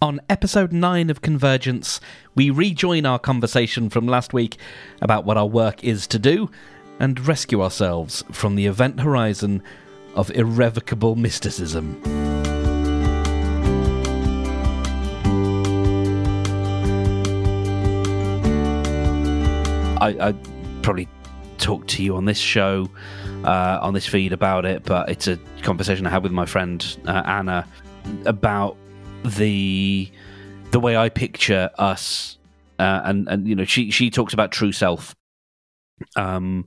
On episode 9 of Convergence, we rejoin our conversation from last week about what our work is to do and rescue ourselves from the event horizon of irrevocable mysticism. I, I probably talked to you on this show, uh, on this feed about it, but it's a conversation I had with my friend uh, Anna about the the way I picture us, uh, and and you know she she talks about true self, um,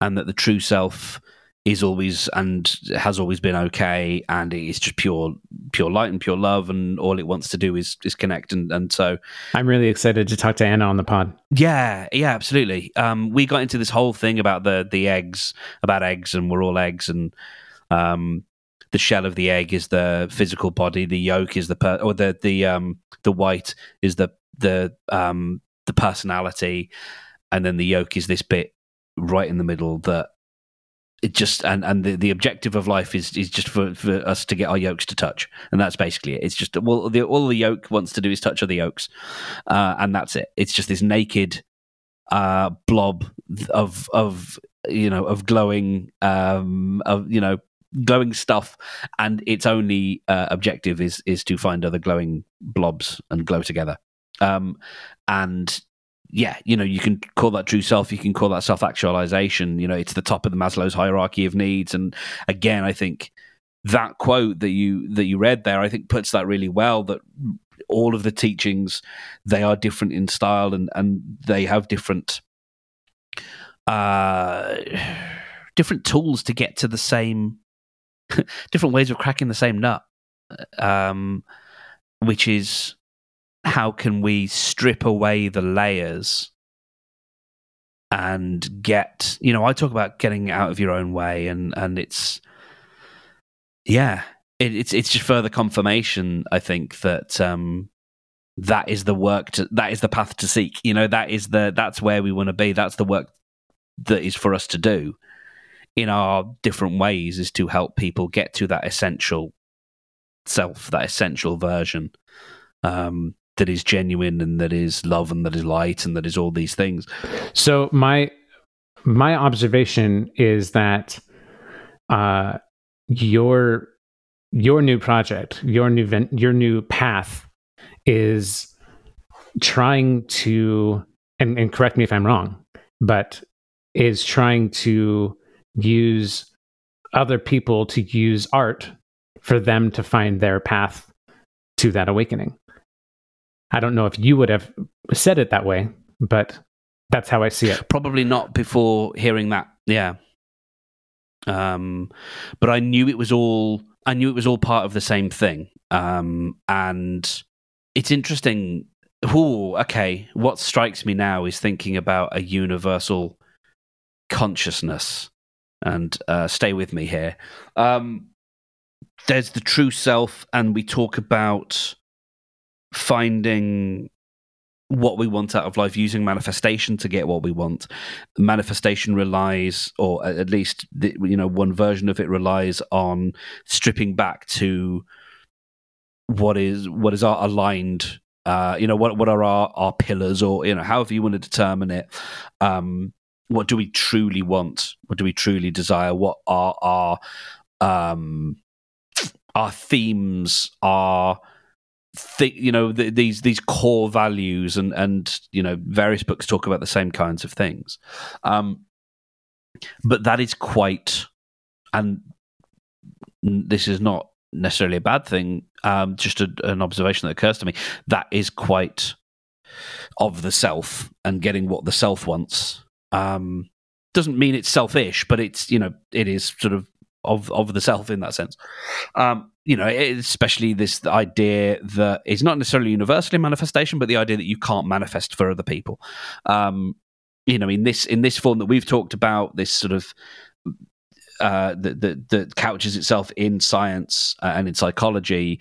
and that the true self is always and has always been okay and it's just pure pure light and pure love and all it wants to do is is connect and and so I'm really excited to talk to Anna on the pod. Yeah, yeah, absolutely. Um we got into this whole thing about the the eggs, about eggs and we're all eggs and um the shell of the egg is the physical body, the yolk is the per- or the the um the white is the the um the personality and then the yolk is this bit right in the middle that it just and and the, the objective of life is is just for, for us to get our yolks to touch and that's basically it. It's just well the, all the yolk wants to do is touch other yolks uh, and that's it. It's just this naked uh, blob of of you know of glowing um of you know glowing stuff and its only uh, objective is is to find other glowing blobs and glow together um and yeah, you know, you can call that true self, you can call that self actualization. You know, it's the top of the Maslow's hierarchy of needs. And again, I think that quote that you that you read there, I think puts that really well. That all of the teachings they are different in style and and they have different uh different tools to get to the same different ways of cracking the same nut um which is how can we strip away the layers and get you know i talk about getting out of your own way and and it's yeah it, it's it's just further confirmation i think that um that is the work to that is the path to seek. You know that is the that's where we want to be. That's the work that is for us to do in our different ways is to help people get to that essential self that essential version um that is genuine and that is love and that is light and that is all these things. So my my observation is that uh, your your new project, your new ven- your new path is trying to and, and correct me if I'm wrong, but is trying to use other people to use art for them to find their path to that awakening. I don't know if you would have said it that way, but that's how I see it. Probably not before hearing that. Yeah. Um, but I knew it was all. I knew it was all part of the same thing. Um, and it's interesting. Oh, okay. What strikes me now is thinking about a universal consciousness. And uh, stay with me here. Um, there's the true self, and we talk about finding what we want out of life using manifestation to get what we want manifestation relies or at least the, you know one version of it relies on stripping back to what is what is our aligned uh you know what what are our our pillars or you know however you want to determine it um what do we truly want? What do we truly desire? What are our um our themes are think you know the, these these core values and and you know various books talk about the same kinds of things. Um but that is quite and this is not necessarily a bad thing um just a, an observation that occurs to me that is quite of the self and getting what the self wants um doesn't mean it's selfish but it's you know it is sort of of of the self in that sense um you know, especially this idea that it's not necessarily universally manifestation, but the idea that you can't manifest for other people. Um, you know, in this in this form that we've talked about, this sort of uh, that, couches itself in science uh, and in psychology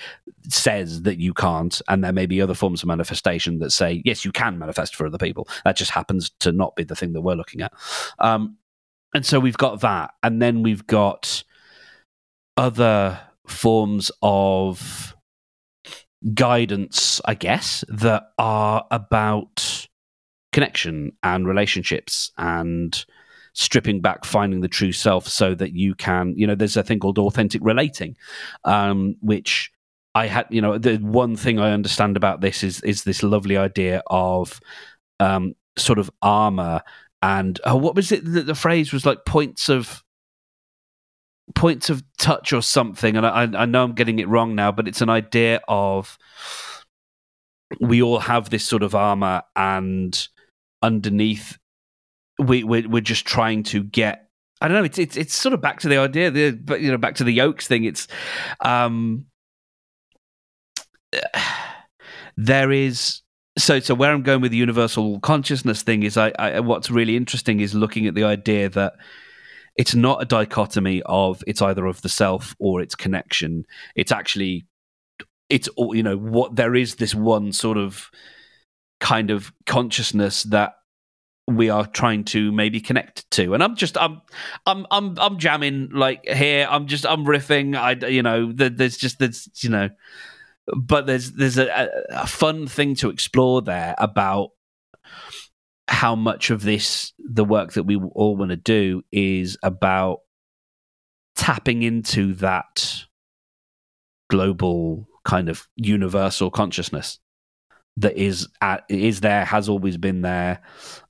says that you can't, and there may be other forms of manifestation that say yes, you can manifest for other people. That just happens to not be the thing that we're looking at. Um, and so we've got that, and then we've got other forms of guidance, I guess, that are about connection and relationships and stripping back, finding the true self so that you can, you know, there's a thing called authentic relating, um, which I had, you know, the one thing I understand about this is is this lovely idea of um, sort of armor and oh, what was it that the phrase was like points of points of touch or something? And I, I know i'm getting it wrong now but it's an idea of we all have this sort of armor and underneath we we're, we're just trying to get i don't know it's it's, it's sort of back to the idea the but you know back to the yolks thing it's um there is so so where i'm going with the universal consciousness thing is I, I what's really interesting is looking at the idea that it's not a dichotomy of it's either of the self or its connection. It's actually it's all you know what there is this one sort of kind of consciousness that we are trying to maybe connect to. And i'm just i'm i'm i'm i'm jamming like here. I'm just i'm riffing. I you know there's just there's you know but there's there's a, a fun thing to explore there about how much of this the work that we all want to do is about tapping into that global kind of universal consciousness that is at, is there has always been there.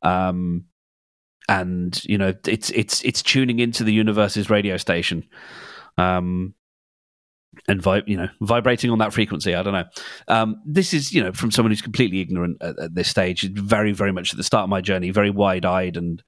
Um, and you know it's it's it's tuning into the universe's radio station um, and vi- you know vibrating on that frequency i don't know. Um, this is you know from someone who's completely ignorant at, at, this stage very very much at the start of my journey very wide-eyed and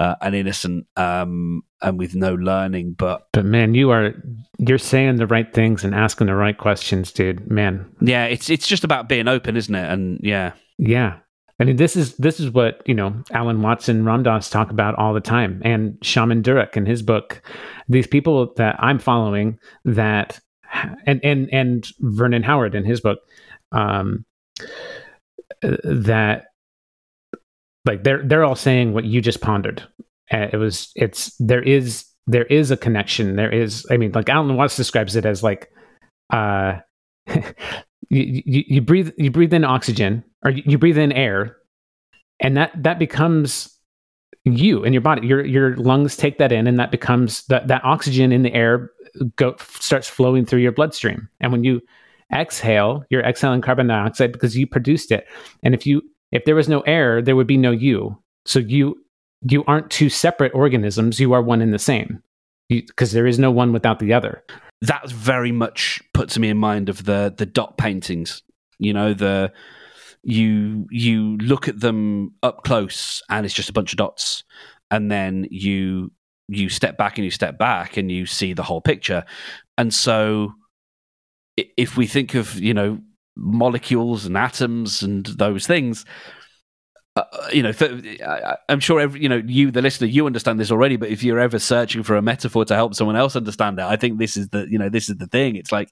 uh, and innocent um, and with no learning but but man you are you're saying the right things and asking the right questions dude. Man. Yeah it's it's just about being open isn't it? And yeah. Yeah. I mean, this is this is what you know Alan Watts, Ram Dass talk about all the time, and Shaman Durek in his book. These people that I'm following that and and and Vernon Howard in his book um, that like they're they're all saying what you just pondered. It was it's there is there is a connection. There is I mean like Alan Watts describes it as like uh you, you, you breathe you breathe in oxygen or you breathe in air and that that becomes you and your body your your lungs take that in and that becomes that that oxygen in the air go starts flowing through your bloodstream. And when you exhale, you're exhaling carbon dioxide because you produced it. And if you if there was no air, there would be no you. So you you aren't two separate organisms, you are one and the same. Because there is no one without the other. That very much puts me in mind of the the dot paintings. You know, the you you look at them up close and it's just a bunch of dots and then you you step back and you step back and you see the whole picture. And so if we think of, you know, molecules and atoms and those things, uh, you know, I'm sure every, you know you, the listener, you understand this already. But if you're ever searching for a metaphor to help someone else understand it, I think this is the, you know, this is the thing. It's like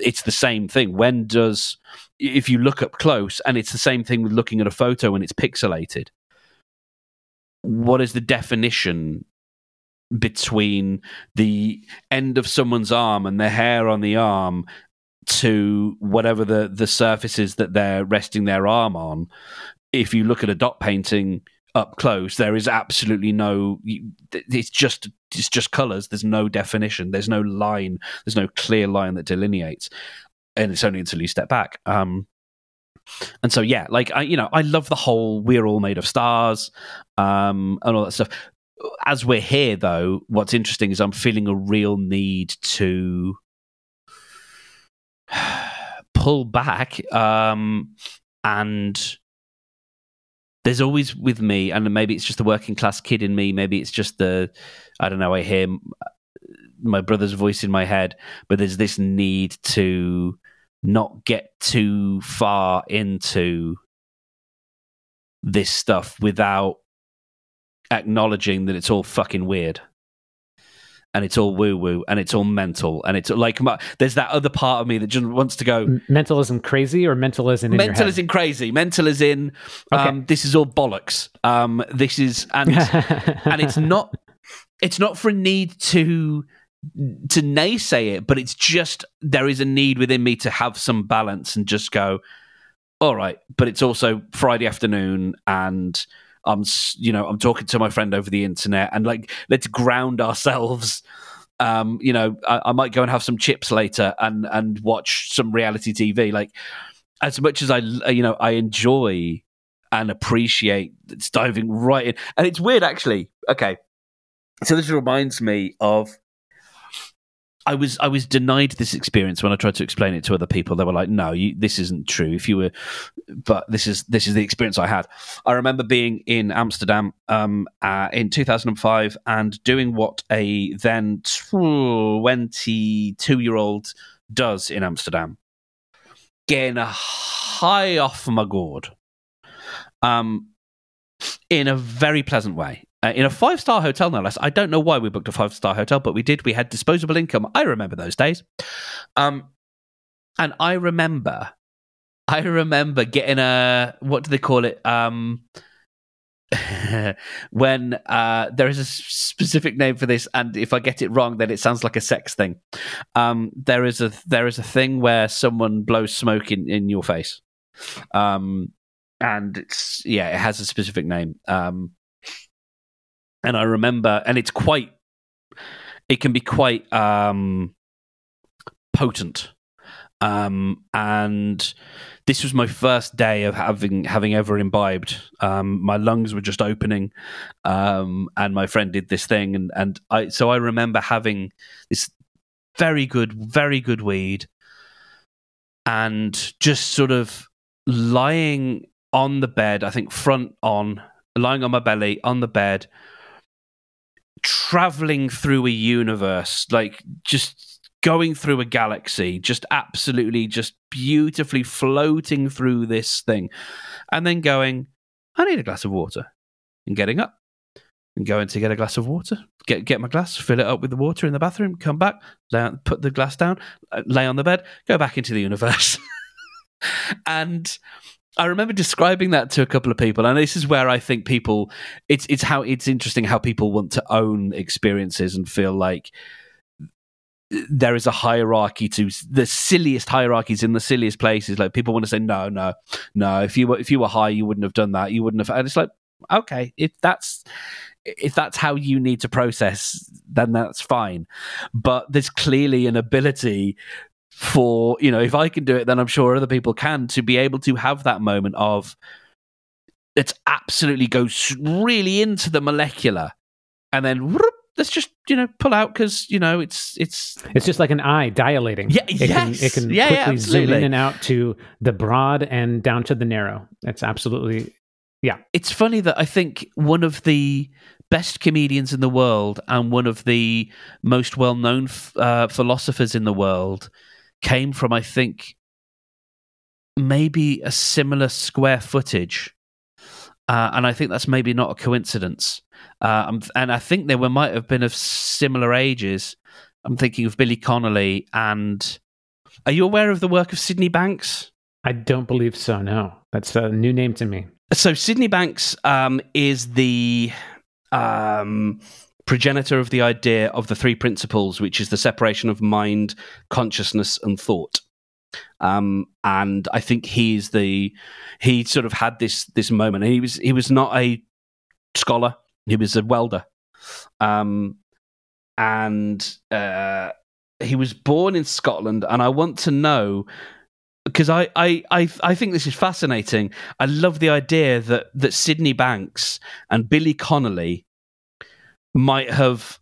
it's the same thing. When does, if you look up close, and it's the same thing with looking at a photo when it's pixelated. What is the definition between the end of someone's arm and the hair on the arm to whatever the the surface is that they're resting their arm on if you look at a dot painting up close there is absolutely no it's just it's just colors. There's no definition. There's no line. There's no clear line that delineates. And it's only until you step back. Um and so yeah like i you know i love the whole we're all made of stars um and all that stuff. As we're here, though, what's interesting is I'm feeling a real need to pull back. Um, and there's always with me, and maybe it's just the working class kid in me, maybe it's just the, I don't know, I hear my brother's voice in my head, but there's this need to not get too far into this stuff without acknowledging that it's all fucking weird and it's all woo woo and it's all mental and it's like there's that other part of me that just wants to go mental isn't crazy or mental isn't mental isn't crazy mental is in okay. um, this is all bollocks um, this is and and it's not it's not for a need to to naysay it, but it's just there is a need within me to have some balance and just go, all right. But it's also Friday afternoon, and I'm you know I'm talking to my friend over the internet, and like let's ground ourselves. Um, you know, I, I might go and have some chips later and and watch some reality TV. Like as much as I you know I enjoy and appreciate it's diving right in, and it's weird actually. Okay, so this reminds me of I was I was denied this experience when I tried to explain it to other people. They were like, "No, you, this isn't true." If you were, but this is this is the experience I had. I remember being in Amsterdam um, uh, in 2005 and doing what a then 22 year old does in Amsterdam, getting a high off my gourd, um, in a very pleasant way uh, in a five star hotel, no less. I don't know why we booked a five star hotel, but we did. We had disposable income. I remember those days. Um, and I remember, I remember getting a what do they call it? Um, when uh, there is a specific name for this, and if I get it wrong, then it sounds like a sex thing. Um, there is a there is a thing where someone blows smoke in, in your face, um, and it's yeah, it has a specific name. Um, and I remember, and it's quite, it can be quite um, potent. Um, and this was my first day of having having ever imbibed. Um, my lungs were just opening, um, and my friend did this thing, and and I so I remember having this very good, very good weed, and just sort of lying on the bed. I think front on, lying on my belly on the bed, traveling through a universe, like just going through a galaxy, just absolutely, just beautifully floating through this thing, and then going, I need a glass of water, and getting up and going to get a glass of water, get get my glass, fill it up with the water in the bathroom, come back, lay on, put the glass down, uh, lay on the bed, go back into the universe, and I remember describing that to a couple of people, and this is where I think people it's it's how it's interesting how people want to own experiences and feel like there is a hierarchy to the silliest hierarchies in the silliest places. Like people want to say, no, no, no. If you were if you were high, you wouldn't have done that. You wouldn't have. And it's like, okay, if that's if that's how you need to process, then that's fine. But there's clearly an ability for you know if i can do it then i'm sure other people can to be able to have that moment of let's absolutely go really into the molecular. And then whoop, let's just you know pull out because you know it's it's it's just like an eye dilating. Yeah it yes. can, it can yeah, quickly yeah, zoom in and out to the broad and down to the narrow. It's absolutely yeah. It's funny that i think one of the best comedians in the world and one of the most well-known uh, philosophers in the world came from, I think, maybe a similar square footage. Uh, and I think that's maybe not a coincidence. Uh, and I think they were might have been of similar ages. I'm thinking of Billy Connolly and. Are you aware of the work of Sydney Banks? I don't believe so. No, that's a new name to me. So Sydney Banks um, is the um, progenitor of the idea of the three principles, which is the separation of mind, consciousness, and thought. Um, and I think he's the he sort of had this this moment. He was he was not a scholar; he was a welder, um, and uh, he was born in Scotland. And I want to know because I, I, I, I think this is fascinating. I love the idea that that Sydney Banks and Billy Connolly might have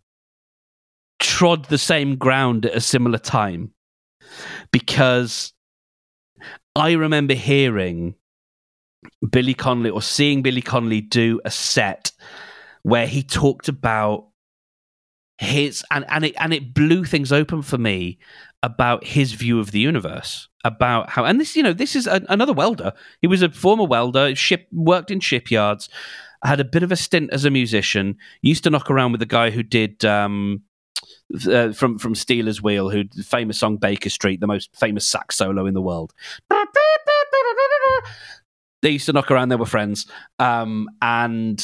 trod the same ground at a similar time. Because I remember hearing Billy Connolly or seeing Billy Connolly do a set where he talked about his and and it and it blew things open for me about his view of the universe about how and this you know this is a, another welder. He was a former welder ship worked in shipyards had a bit of a stint as a musician. Used to knock around with the guy who did um, uh, from from Stealers Wheel, who the famous song Baker Street, the most famous sax solo in the world. They used to knock around. They were friends, um, and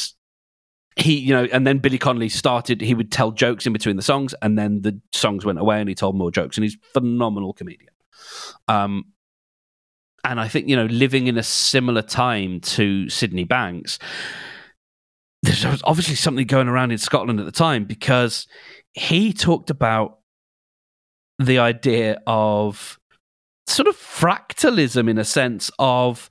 he, you know, and then Billy Connolly started. He would tell jokes in between the songs, and then the songs went away, and he told more jokes. And he's phenomenal comedian. Um, and I think you know, living in a similar time to Sydney Banks, there was obviously something going around in Scotland at the time because he talked about the idea of sort of fractalism in a sense of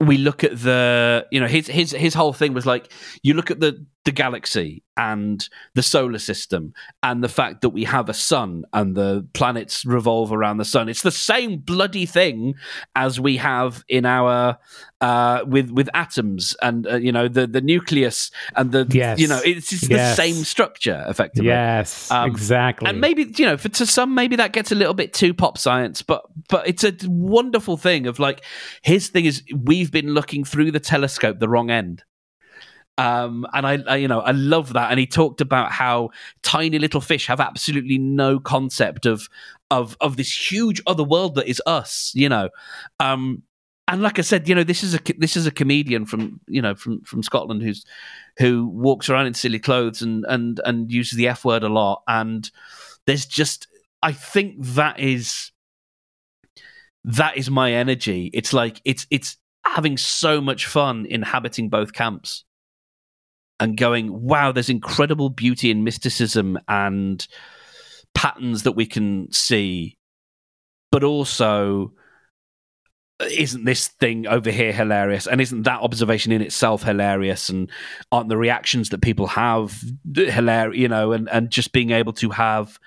we look at the you know his his his whole thing was like you look at the the galaxy and the solar system and the fact that we have a sun and the planets revolve around the sun it's the same bloody thing as we have in our uh with with atoms and uh, you know the the nucleus and the yes. you know it's, it's yes. the same structure effectively yes um, exactly and maybe you know for to some maybe that gets a little bit too pop science but but it's a wonderful thing of like his thing is we've been looking through the telescope the wrong end um, and I, I, you know, I love that. And he talked about how tiny little fish have absolutely no concept of of of this huge other world that is us. You know, um, and like I said, you know, this is a this is a comedian from you know from from Scotland who's who walks around in silly clothes and and and uses the f word a lot. And there's just, I think that is that is my energy. It's like it's it's having so much fun inhabiting both camps and going, wow, there's incredible beauty and mysticism and patterns that we can see, but also isn't this thing over here hilarious? And isn't that observation in itself hilarious? And aren't the reactions that people have hilarious you know and and just being able to have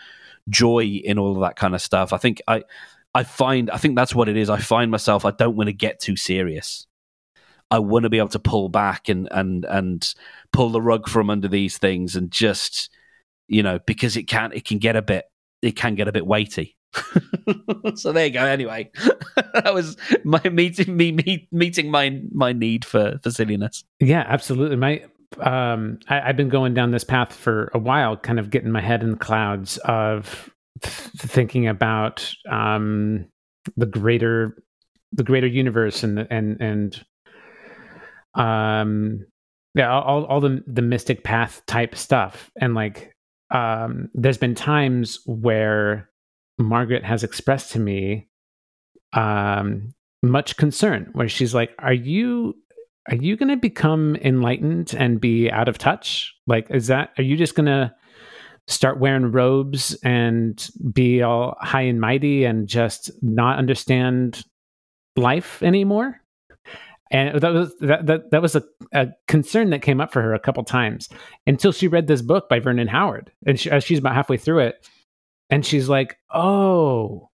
joy in all of that kind of stuff. I think i i find i think that's what it is. I find myself i don't want to get too serious I want to be able to pull back and and and pull the rug from under these things and just you know because it can it can get a bit it can get a bit weighty. so there you go. Anyway, that was my meeting me meet, meeting my my need for for silliness. Yeah, absolutely. My um, I, have been going down this path for a while, kind of getting my head in the clouds of th- thinking about um, the greater the greater universe and and and um yeah all, all the the mystic path type stuff. And like um there's been times where margaret has expressed to me um much concern where she's like are you are you going to become enlightened and be out of touch? Like is that are you just going to start wearing robes and be all high and mighty and just not understand life anymore and that was that that, that was a, a concern that came up for her a couple times until she read this book by Vernon Howard, and she, she's about halfway through it, and she's like, "Oh,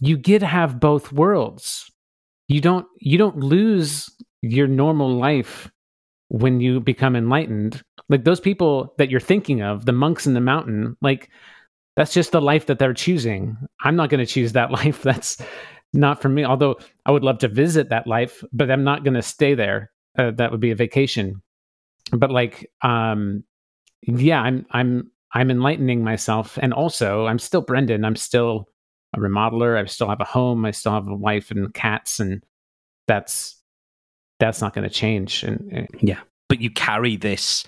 you get to have both worlds. You don't you don't lose your normal life when you become enlightened. Like those people that you're thinking of, the monks in the mountain, like." That's just the life that they're choosing. I'm not going to choose that life. That's not for me. Although I would love to visit that life, but I'm not going to stay there. Uh, that would be a vacation. But like, um, yeah, I'm I'm I'm enlightening myself, and also I'm still Brendan. I'm still a remodeler. I still have a home. I still have a wife and cats, and that's that's not going to change. And, and yeah, but you carry this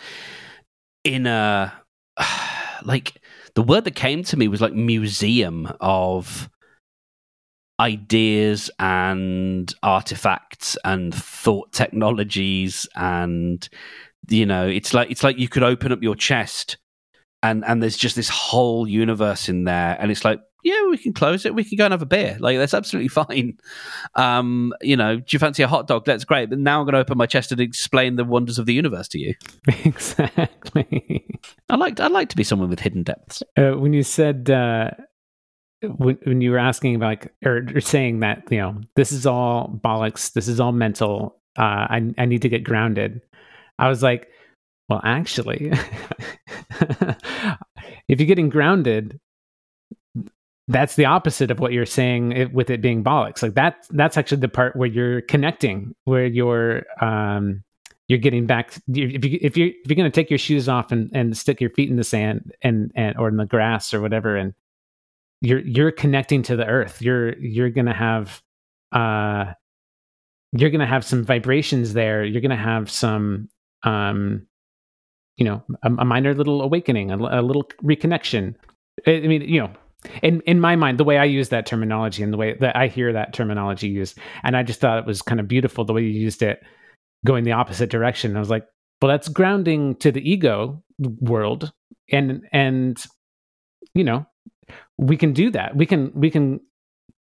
in a like the word that came to me was like museum of ideas and artifacts and thought technologies and you know it's like it's like you could open up your chest and and there's just this whole universe in there and it's like yeah we can close it. We can go and have a beer. Like that's absolutely fine. Um you know do you fancy a hot dog? That's great. But now i'm going to open my chest and explain the wonders of the universe to you. Exactly. I like i like to be someone with hidden depths. Uh, when you said uh when, when you were asking about like, or, or saying that you know this is all bollocks this is all mental uh, I, I need to get grounded. I was like well actually if you're getting grounded that's the opposite of what you're saying it, with it being bollocks. Like that that's actually the part where you're connecting where you're um you're getting back if you if you if you're going to take your shoes off and and stick your feet in the sand and and or in the grass or whatever and you're you're connecting to the earth you're you're gonna have uh you're gonna have some vibrations there you're gonna have some um you know a, a minor little awakening, a, a little reconnection. I, I mean, you know, in in my mind, the way I use that terminology and the way that I hear that terminology used, and I just thought it was kind of beautiful the way you used it, going the opposite direction. I was like, well, that's grounding to the ego world, and and you know, we can do that. We can we can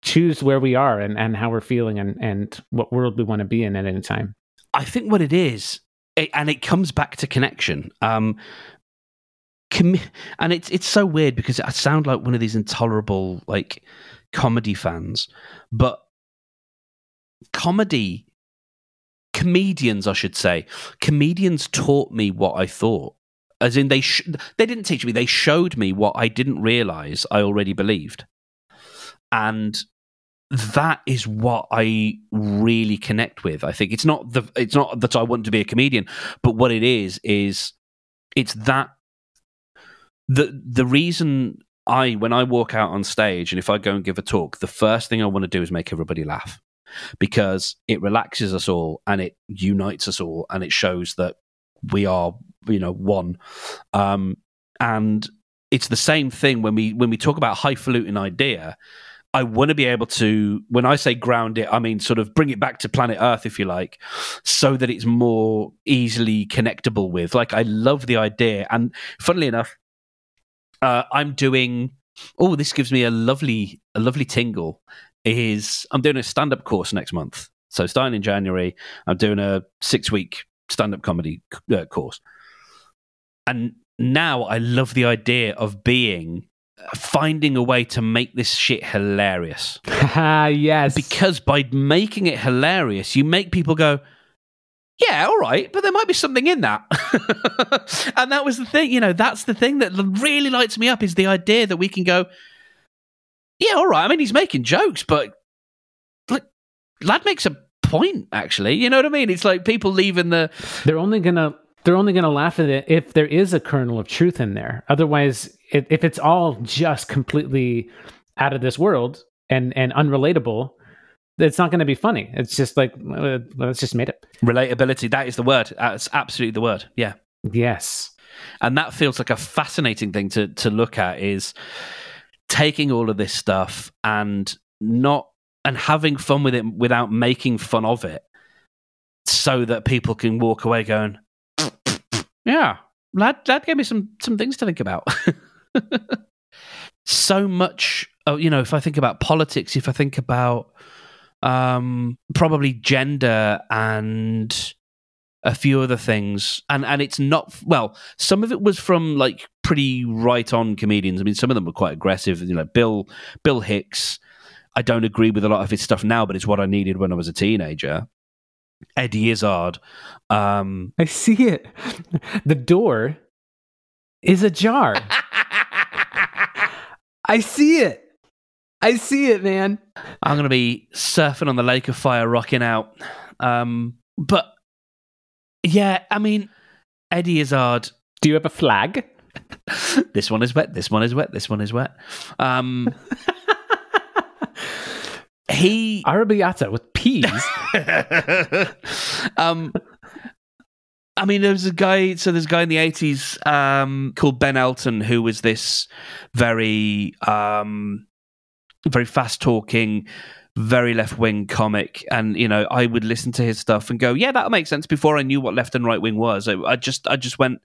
choose where we are and and how we're feeling and and what world we want to be in at any time. I think what it is, it, and it comes back to connection. Um, com- and it's it's so weird because I sound like one of these intolerable like comedy fans, but comedy comedians, I should say, comedians taught me what I thought. As in, they sh- they didn't teach me; they showed me what I didn't realize I already believed, and that is what I really connect with. I think it's not the it's not that I want to be a comedian, but what it is is it's that the the reason I when I walk out on stage and if I go and give a talk, the first thing I want to do is make everybody laugh because it relaxes us all and it unites us all and it shows that we are you know one um, and it's the same thing when we when we talk about highfalutin idea I want to be able to, when I say ground it, I mean sort of bring it back to planet Earth, if you like, so that it's more easily connectable with. Like, I love the idea. And funnily enough, uh, I'm doing, oh, this gives me a lovely, a lovely tingle. Is I'm doing a stand up course next month. So starting in January, I'm doing a six week stand up comedy uh, course. And now I love the idea of being finding a way to make this shit hilarious. yes. Because by making it hilarious, you make people go, yeah, all right, but there might be something in that. and that was the thing, you know, that's the thing that really lights me up is the idea that we can go, yeah, all right. I mean, he's making jokes, but like, lad makes a point, actually. You know what I mean? It's like people leaving the. They're only going to they're only going to laugh at it if there is a kernel of truth in there. Otherwise, it, if it's all just completely out of this world and and unrelatable, it's not going to be funny. It's just like uh, let's just made it. Relatability. That is the word. That's absolutely the word. Yeah. Yes. And that feels like a fascinating thing to to look at. Is taking all of this stuff and not and having fun with it without making fun of it, so that people can walk away going yeah, that that gave me some some things to think about. so much, you know, if I think about politics, if I think about um, probably gender and a few other things, and and it's not well. Some of it was from like pretty right on comedians. I mean, some of them were quite aggressive. You know, Bill Bill Hicks. I don't agree with a lot of his stuff now, but it's what I needed when I was a teenager. Eddie Izzard. Um, I see it. The door is ajar. I see it. I see it, man. I'm going to be surfing on the lake of fire, rocking out. Um, but yeah, I mean, Eddie Izzard. Do you have a flag? this one is wet. This one is wet. This one is wet. Um, he arrabbiata with peas. um, I mean, there was a guy. So there's a guy in the '80s um, called Ben Elton who was this very, um, very fast talking, very left wing comic, and you know, I would listen to his stuff and go, "Yeah, that makes sense." Before I knew what left and right wing was, I, I just, I just went,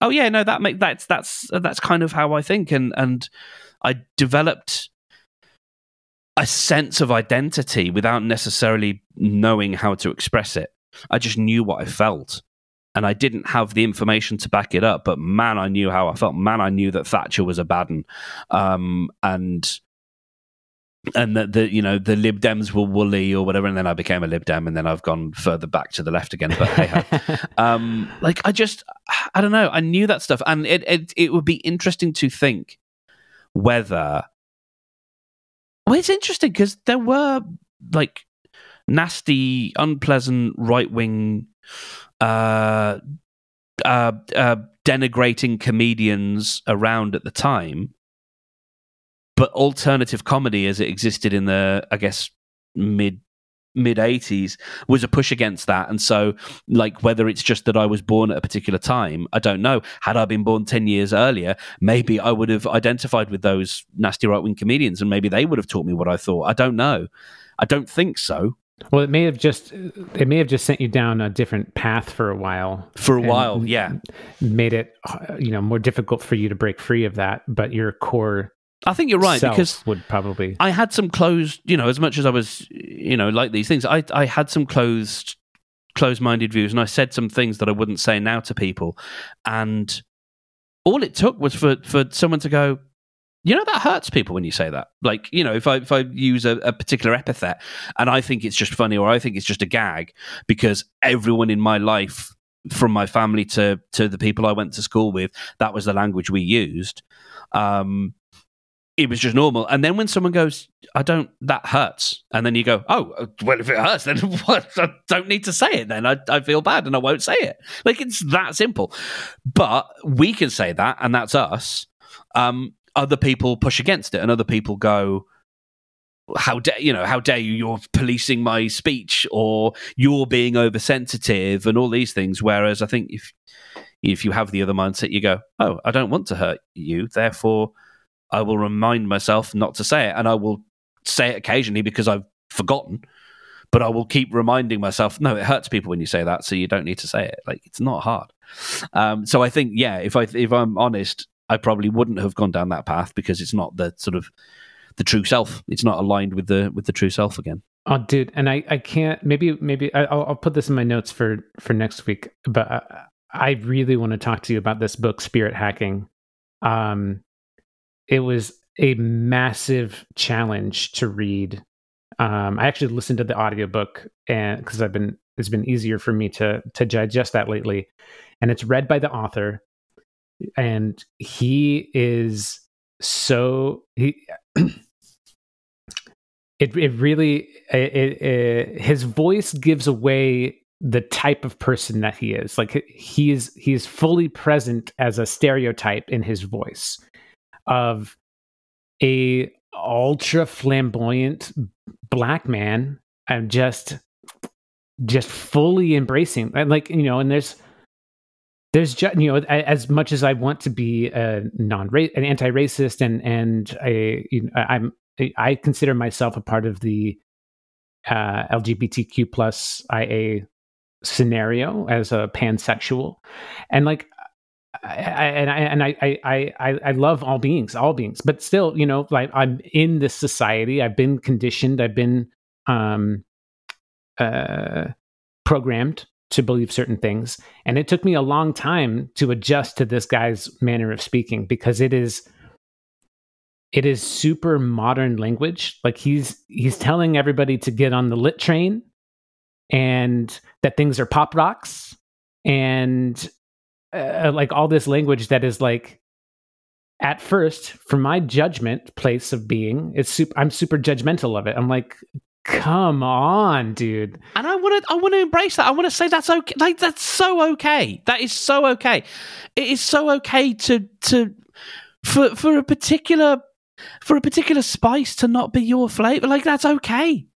"Oh yeah, no, that make that's that's that's kind of how I think," and and I developed a sense of identity without necessarily knowing how to express it. I just knew what I felt. And I didn't have the information to back it up, but man, I knew how I felt. Man, I knew that Thatcher was a bad one, um, and and that the you know the Lib Dems were woolly or whatever, and then I became a Lib Dem, and then I've gone further back to the left again. But hey, um, like I just I don't know. I knew that stuff, and it it, it would be interesting to think whether well, it's interesting because there were like nasty, unpleasant right wing, uh, uh, uh, denigrating comedians around at the time. But alternative comedy, as it existed in the, I guess, mid mid 80s was a push against that. And so like whether it's just that I was born at a particular time I don't know. Had I been born 10 years earlier maybe I would have identified with those nasty right wing comedians and maybe they would have taught me what I thought. I don't know. I don't think so. Well, it may have just it may have just sent you down a different path for a while. For a while, yeah, made it you know more difficult for you to break free of that. But your core I think you're right because would probably. I had some closed, you know, as much as I was, you know, like these things, I I had some closed, closed-minded views, and I said some things that I wouldn't say now to people, and all it took was for for someone to go, you know, that hurts people when you say that. Like, you know, if I if I use a, a particular epithet and I think it's just funny or I think it's just a gag because everyone in my life from my family to to the people I went to school with, that was the language we used. Um, it was just normal. And then when someone goes, I don't, that hurts. And then you go, oh, well, if it hurts, then what? I don't need to say it then. I, I feel bad and I won't say it. Like it's that simple. But we can say that, and that's us. Um, other people push against it, and other people go, how dare you know how dare you you're policing my speech or you're being oversensitive and all these things whereas i think if if you have the other mindset you go oh i don't want to hurt you therefore I will remind myself not to say it, and I will say it occasionally because I've forgotten. But I will keep reminding myself. No, it hurts people when you say that, so you don't need to say it. Like it's not hard. Um, so I think, yeah, if I if I'm honest, I probably wouldn't have gone down that path because it's not the sort of the true self. It's not aligned with the with the true self again. Oh, dude, and I I can't. Maybe maybe I'll, I'll put this in my notes for for next week. But I, I really want to talk to you about this book, Spirit Hacking. Um, it was a massive challenge to read. Um, I actually listened to the audiobook and because I've been it's been easier for me to to digest that lately. And it's read by the author. And he is so he it it really it, it, it, his voice gives away the type of person that he is like he is he is fully present as a stereotype in his voice of a ultra flamboyant black man and just just fully embracing. Like you know and there's there's just you know as much as i want to be a non an anti-racist and and a you know, i'm i consider myself a part of the uh, lgbtq plus ia scenario as a pansexual. And like and I and I, I I I love all beings, all beings, but still, you know, like I'm in this society. I've been conditioned. I've been um, uh, programmed to believe certain things, and it took me a long time to adjust to this guy's manner of speaking because it is it is super modern language. Like he's he's telling everybody to get on the lit train, and that things are pop rocks, and uh, like all this language that is like at first from my judgment place of being it's super i'm super judgmental of it. I'm like come on dude. And i want to i want to embrace that. I want to say that's okay like that's so okay that is so okay it is so okay to to for for a particular for a particular spice to not be your flavor like that's okay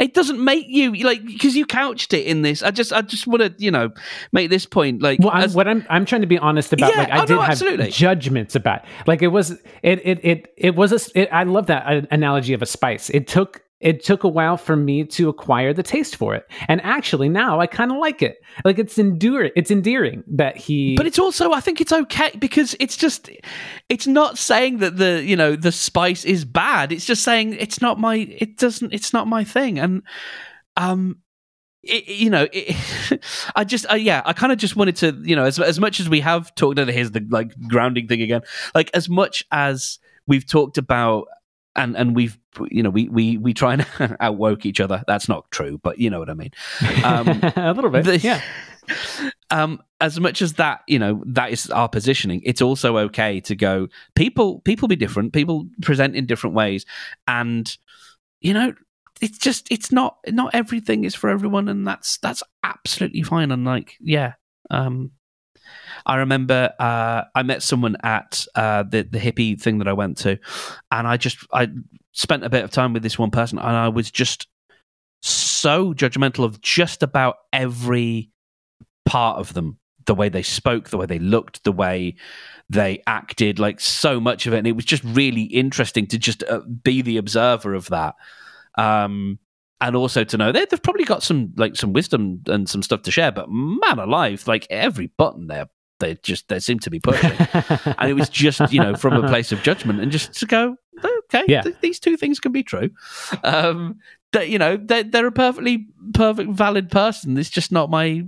it doesn't make you like because you couched it in this. I just, I just want to, you know, make this point. Like, well, I'm, what I'm, I'm trying to be honest about. Yeah, like, I oh, did no, have absolutely. judgments about. Like, it was, it, it, it, it was a. It, I love that uh, analogy of a spice. It took it took a while for me to acquire the taste for it. And actually now I kind of like it. Like it's endure it's endearing that he But it's also I think it's okay because it's just it's not saying that the, you know, the spice is bad. It's just saying it's not my it doesn't it's not my thing. And um it, you know, it, I just, uh, yeah, I kind of just wanted to, you know, as as much as we have talked about here's the like grounding thing again, like as much as we've talked about and and we've you know we we we try and outwoke each other. That's not true, but you know what I mean. Um, a little bit, the, yeah. Um, as much as that, you know, that is our positioning. It's also okay to go. People, people be different. People present in different ways, and you know, it's just it's not not everything is for everyone, and that's that's absolutely fine. And like, yeah, um, I remember uh, I met someone at uh, the the hippie thing that I went to, and I just I spent a bit of time with this one person, and I was just so judgmental of just about every part of them the way they spoke, the way they looked, the way they acted, like so much of it. And it was just really interesting to just uh, be the observer of that. Um, and also to know they, have probably got some like some wisdom and some stuff to share, but man alive, like every button there, they just they seem to be pushing, and it was just you know from a place of judgment and just to go, okay, yeah. th- these two things can be true. Um, that you know they're, they're a perfectly perfect valid person. It's just not my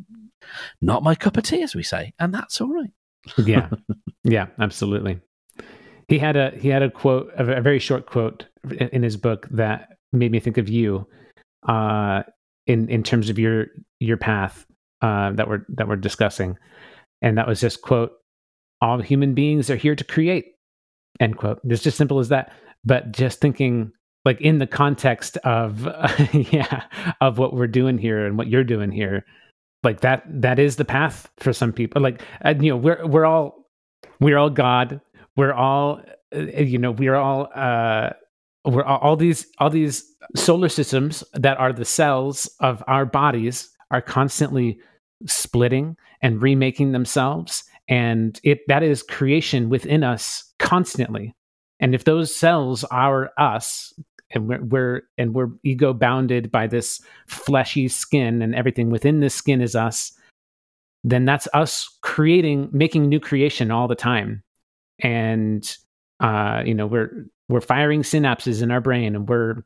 not my cup of tea, as we say, and that's all right. yeah, yeah, absolutely. He had a he had a quote, a very short quote in his book that made me think of you, uh, in in terms of your your path uh, that we're that we're discussing, and that was just quote: "All human beings are here to create." End quote. It's just simple as that. But just thinking like in the context of yeah of what we're doing here and what you're doing here like that that is the path for some people like you know we're we're all we're all god we're all uh, you know we're all uh we're all, all these all these solar systems that are the cells of our bodies are constantly splitting and remaking themselves and it that is creation within us constantly. And if those cells are us and we're, we're and we're ego bounded by this fleshy skin and everything within this skin is us then that's us creating making new creation all the time. And uh you know we're we're firing synapses in our brain and we're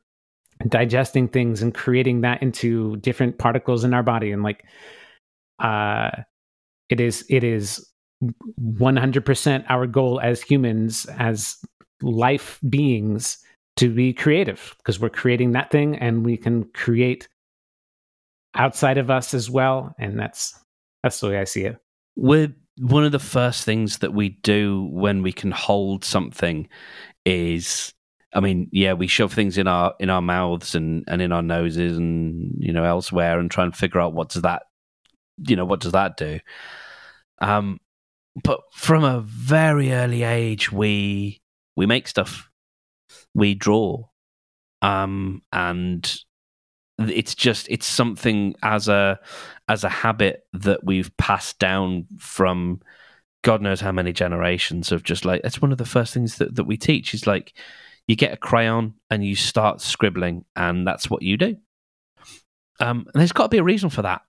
digesting things and creating that into different particles in our body. And like uh it is it is 100% our goal as humans as life beings to be creative because we're creating that thing and we can create outside of us as well and that's that's the way i see it. We're one of the first things that we do when we can hold something is i mean yeah we shove things in our in our mouths and and in our noses and you know elsewhere and try and figure out what does that you know what does that do? Um but from a very early age we we make stuff. We draw. Um and it's just it's something as a as a habit that we've passed down from god knows how many generations of just like it's one of the first things that, that we teach is like you get a crayon and you start scribbling and that's what you do. Um and there's got to be a reason for that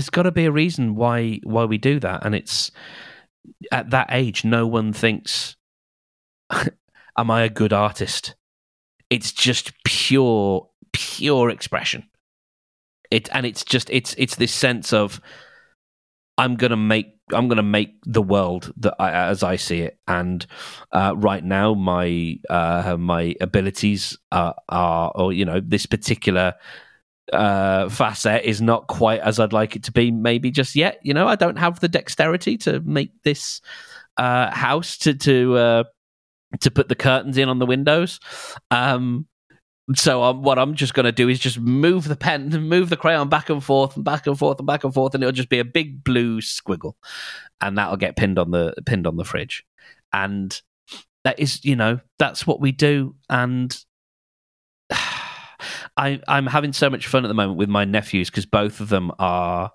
there's got to be a reason why why we do that and it's at that age no one thinks am I a good artist? It's just pure, pure expression. It and it's just it's it's this sense of I'm gonna make I'm gonna make the world that I, as I see it. And uh, right now, my uh, my abilities are, are, or you know, this particular uh, facet is not quite as I'd like it to be. Maybe just yet. You know, I don't have the dexterity to make this uh, house to to uh, to put the curtains in on the windows. Um, so um, what I'm just going to do is just move the pen, move the crayon back and forth and back and forth and back and forth, and it'll just be a big blue squiggle, and that'll get pinned on the pinned on the fridge, and that is, you know, that's what we do, and. I, I'm having so much fun at the moment with my nephews because both of them are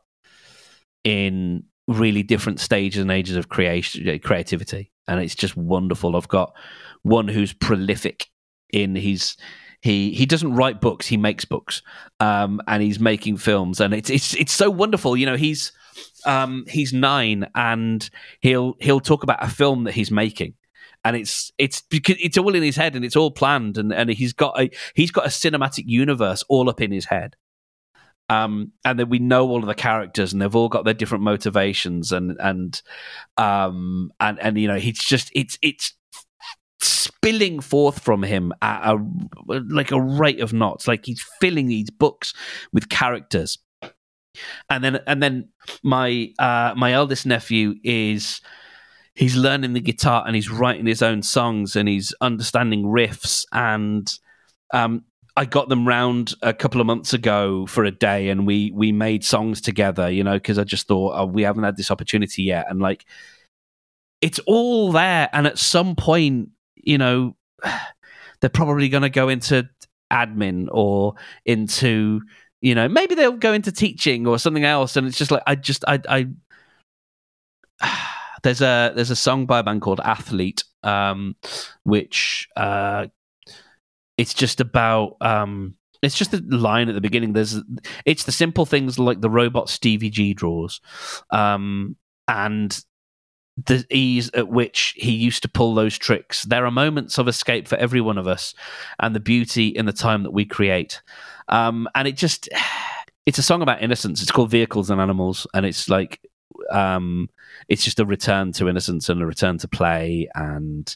in really different stages and ages of creation creativity. And it's just wonderful. I've got one who's prolific in his he he doesn't write books he makes books um, and he's making films. And it's it's it's so wonderful. You know he's um, he's 9 and he'll he'll talk about a film that he's making and it's it's because it's all in his head and it's all planned and and he's got a he's got a cinematic universe all up in his head. Um, and then we know all of the characters, and they've all got their different motivations, and and um, and and you know, he's just it's it's spilling forth from him at a like a rate of knots, like he's filling these books with characters, and then and then my uh, my eldest nephew is he's learning the guitar and he's writing his own songs and he's understanding riffs and um, I got them round a couple of months ago for a day, and we we made songs together. You know, because I just thought oh, we haven't had this opportunity yet, and like it's all there. And at some point, you know, they're probably going to go into admin or into you know maybe they'll go into teaching or something else and it's just like i just i i there's a there's a song by a band called athlete um which uh it's just about um it's just a line at the beginning there's it's the simple things like the robot stevie g draws um and the ease at which he used to pull those tricks. There are moments of escape for every one of us, and the beauty in the time that we create. Um, and it just, it's a song about innocence. It's called Vehicles and Animals, and it's like, um, it's just a return to innocence and a return to play, and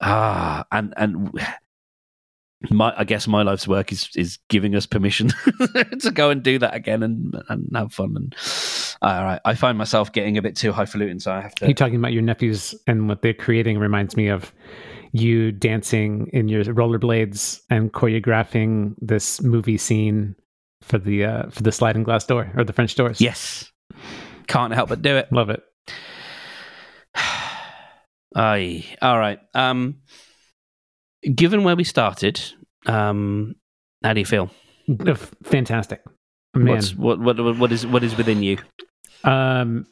ah, and and my I guess my life's work is is giving us permission to go and do that again and and have fun. And all right I find myself getting a bit too highfalutin so I have to you talking about your nephews and what they're creating reminds me of you dancing in your rollerblades and choreographing this movie scene for the uh for the sliding glass door or the French doors? Yes can't help but do it love it Aye. all right um given where we started, um, how do you feel? Fantastic, man. What's, what what what is what is within you? Um,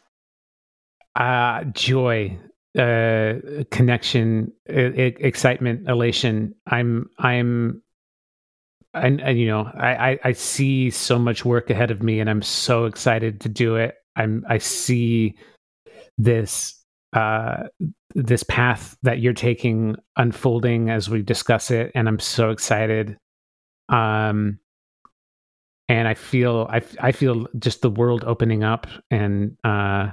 uh, joy, uh, connection, excitement, elation. I'm I'm. And, and you know, I, I I see so much work ahead of me, and I'm so excited to do it. I'm I see this uh, this path that you're taking unfolding as we discuss it, and I'm so excited. Um, and I feel I I feel just the world opening up, and uh,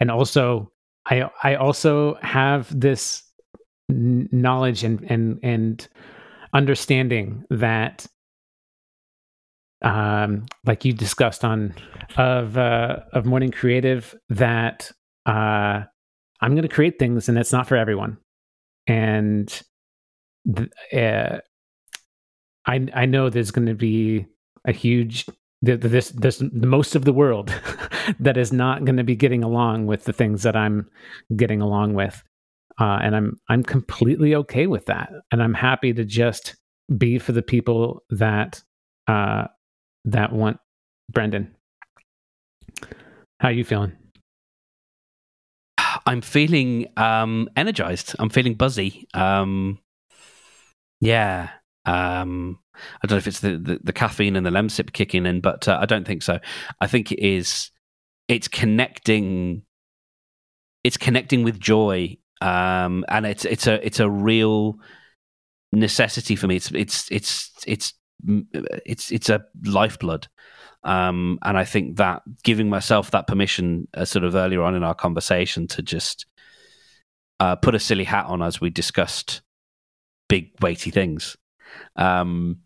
and also I I also have this knowledge and and and understanding that um like you discussed on of uh of morning creative that uh I'm going to create things and it's not for everyone. And uh, I I know there's going to be a huge this this most of the world that is not going to be getting along with the things that I'm getting along with. Uh, and I'm I'm completely okay with that, and I'm happy to just be for the people that uh, that want Brendan. How are you feeling? I'm feeling um, energized. I'm feeling buzzy. Um, yeah. Um, I don't know if it's the, the, the, caffeine and the lemsip kicking in, but uh, I don't think so. I think it is. It's connecting. It's connecting with joy, um, and it's it's a it's a real necessity for me. It's it's it's it's it's it's a lifeblood. Um, and I think that giving myself that permission, uh, sort of earlier on in our conversation, to just uh, put a silly hat on as we discussed big, weighty things. Um,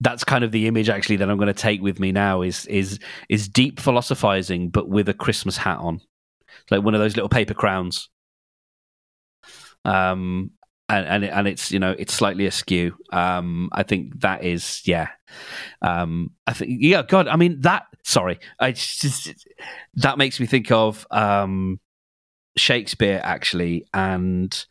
that's kind of the image actually that I'm going to take with me now is is is deep philosophizing, but with a Christmas hat on, like one of those little paper crowns. Um, and and, it, and it's you know it's slightly askew. Um, I think that is yeah. Um, I think yeah. God, I mean that. Sorry, I just that makes me think of um, Shakespeare actually, and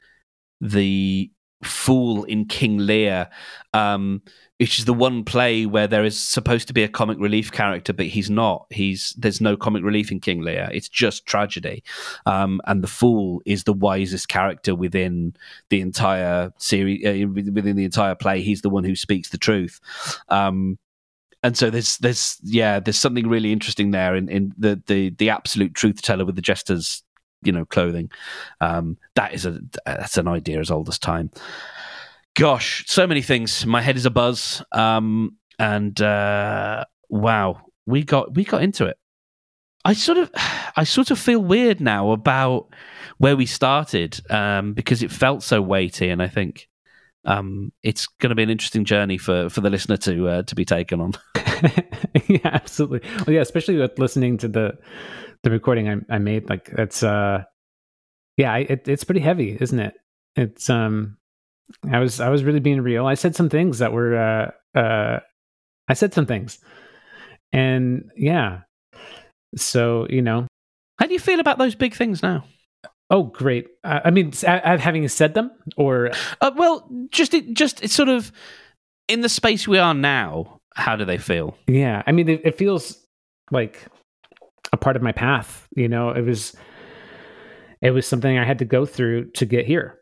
the fool in King Lear. Um, which is the one play where there is supposed to be a comic relief character, but he's not. He's there's no comic relief in King Lear. It's just tragedy, um, and the fool is the wisest character within the entire series, uh, within the entire play. He's the one who speaks the truth. Um, and so there's there's yeah there's something really interesting there in, in the, the the absolute truth teller with the jester's you know clothing um, that is a that's an idea as old as time Gosh, so many things. My head is a buzz. Um, and uh, wow, we got we got into it. I sort of I sort of feel weird now about where we started um, because it felt so weighty, and I think um, it's going to be an interesting journey for for the listener to uh, to be taken on. yeah, absolutely. Well, yeah, especially with listening to the the recording I, I made. Like it's uh, yeah, it, it's pretty heavy, isn't it? It's um, I was I was really being real. I said some things that were uh uh I said some things. And yeah. So, you know, how do you feel about those big things now? Oh, great. Uh, I mean, having said them or uh, well, just it just it's sort of in the space we are now, how do they feel? Yeah, I mean, it, it feels like a part of my path. You know, it was it was something I had to go through to get here.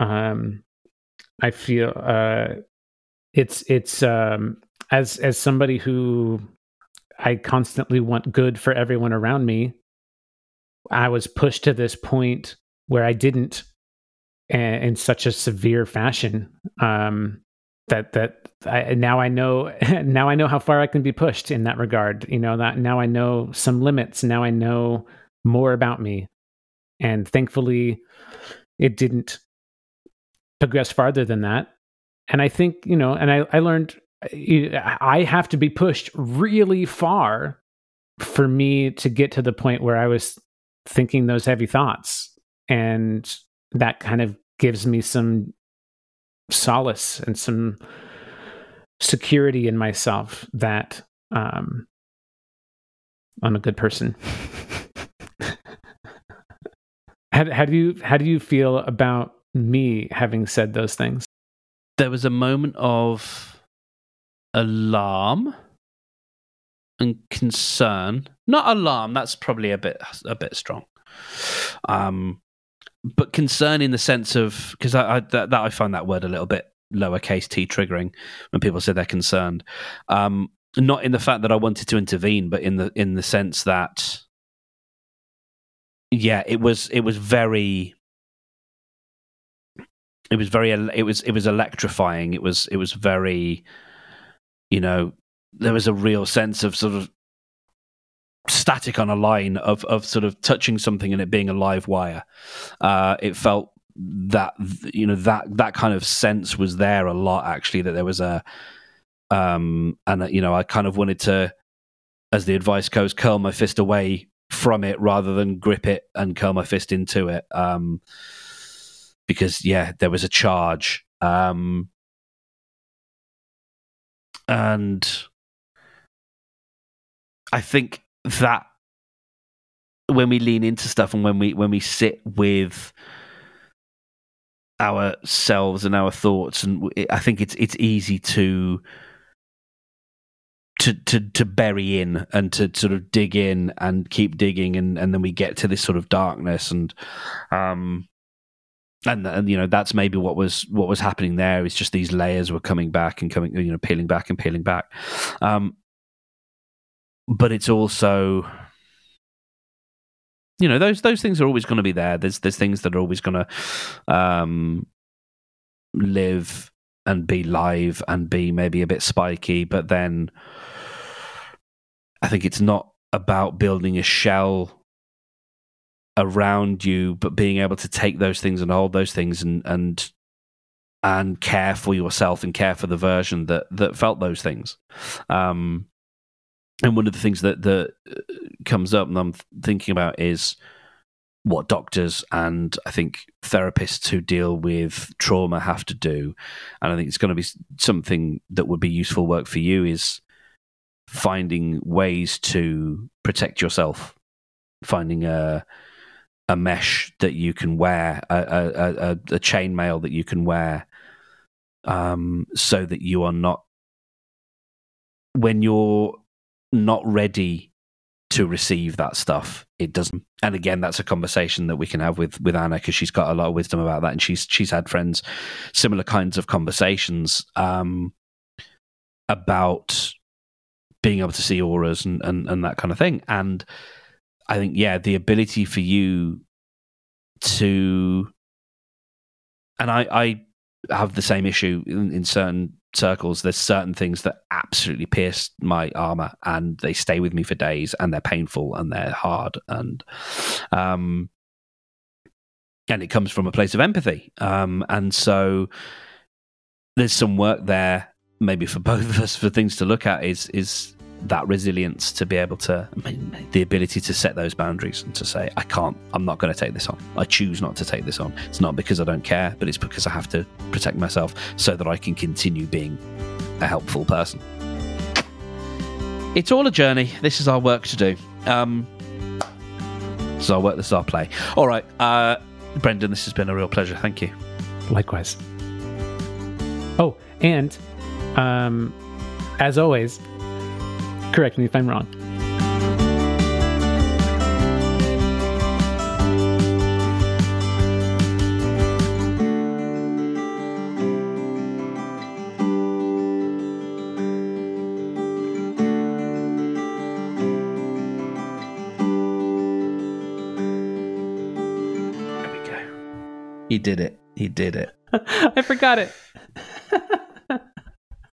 Um, I feel uh, it's it's um, as as somebody who I constantly want good for everyone around me. I was pushed to this point where I didn't, in such a severe fashion. Um, that that I, now I know now I know how far I can be pushed in that regard. You know that now I know some limits. Now I know more about me, and thankfully, it didn't progress farther than that. And I think you know, and I I learned I have to be pushed really far for me to get to the point where I was thinking those heavy thoughts, and that kind of gives me some solace and some security in myself that um, I'm a good person. how, how do you how do you feel about me having said those things? There was a moment of alarm and concern. Not alarm. That's probably a bit a bit strong. Um, but concern in the sense of because I, I that, that, I find that word a little bit lowercase t triggering when people say they're concerned. Um, not in the fact that I wanted to intervene, but in the in the sense that yeah, it was it was very it was very it was it was electrifying. It was it was very you know there was a real sense of sort of static on a line of of sort of touching something and it being a live wire. Uh, it felt that you know that that kind of sense was there a lot actually that there was a um and you know I kind of wanted to as the advice goes curl my fist away from it rather than grip it and curl my fist into it um because yeah there was a charge um and I think that when we lean into stuff and when we when we sit with ourselves and our thoughts and i think it's it's easy to to to to bury in and to sort of dig in and keep digging and and then we get to this sort of darkness and um and and you know that's maybe what was what was happening there is just these layers were coming back and coming you know peeling back and peeling back. Um but it's also you know those those things are always going to be there. There's there's things that are always going to um live and be live and be maybe a bit spiky but then i think it's not about building a shell around you but being able to take those things and hold those things and and and care for yourself and care for the version that that felt those things. Um and one of the things that that uh, comes up and I'm thinking about is what doctors and I think therapists who deal with trauma have to do, and I think it's going to be something that would be useful work for you is finding ways to protect yourself, finding a a mesh that you can wear, a, a, a, a chainmail that you can wear, um, so that you are not when you're not ready to receive that stuff it doesn't. And again that's a conversation that we can have with with anna because she's got a lot of wisdom about that and she's she's had friends similar kinds of conversations um about being able to see auras and and, and that kind of thing. And i think yeah the ability for you to and i i have the same issue in, in certain circles, there's certain things that absolutely pierce my armor and they stay with me for days and they're painful and they're hard and um and it comes from a place of empathy. Um and so there's some work there maybe for both of us for things to look at is is that resilience to be able to the ability to set those boundaries and to say i can't i'm not going to take this on. I choose not to take this on. It's not because i don't care but it's because i have to protect myself so that i can continue being a helpful person. It's all a journey. This is our work to do. Um this is our work this is our play. All right uh brendan this has been a real pleasure. Thank you. Likewise. Oh and Um, as always, correct me if I'm wrong. There we go. He did it. He did it. I forgot it.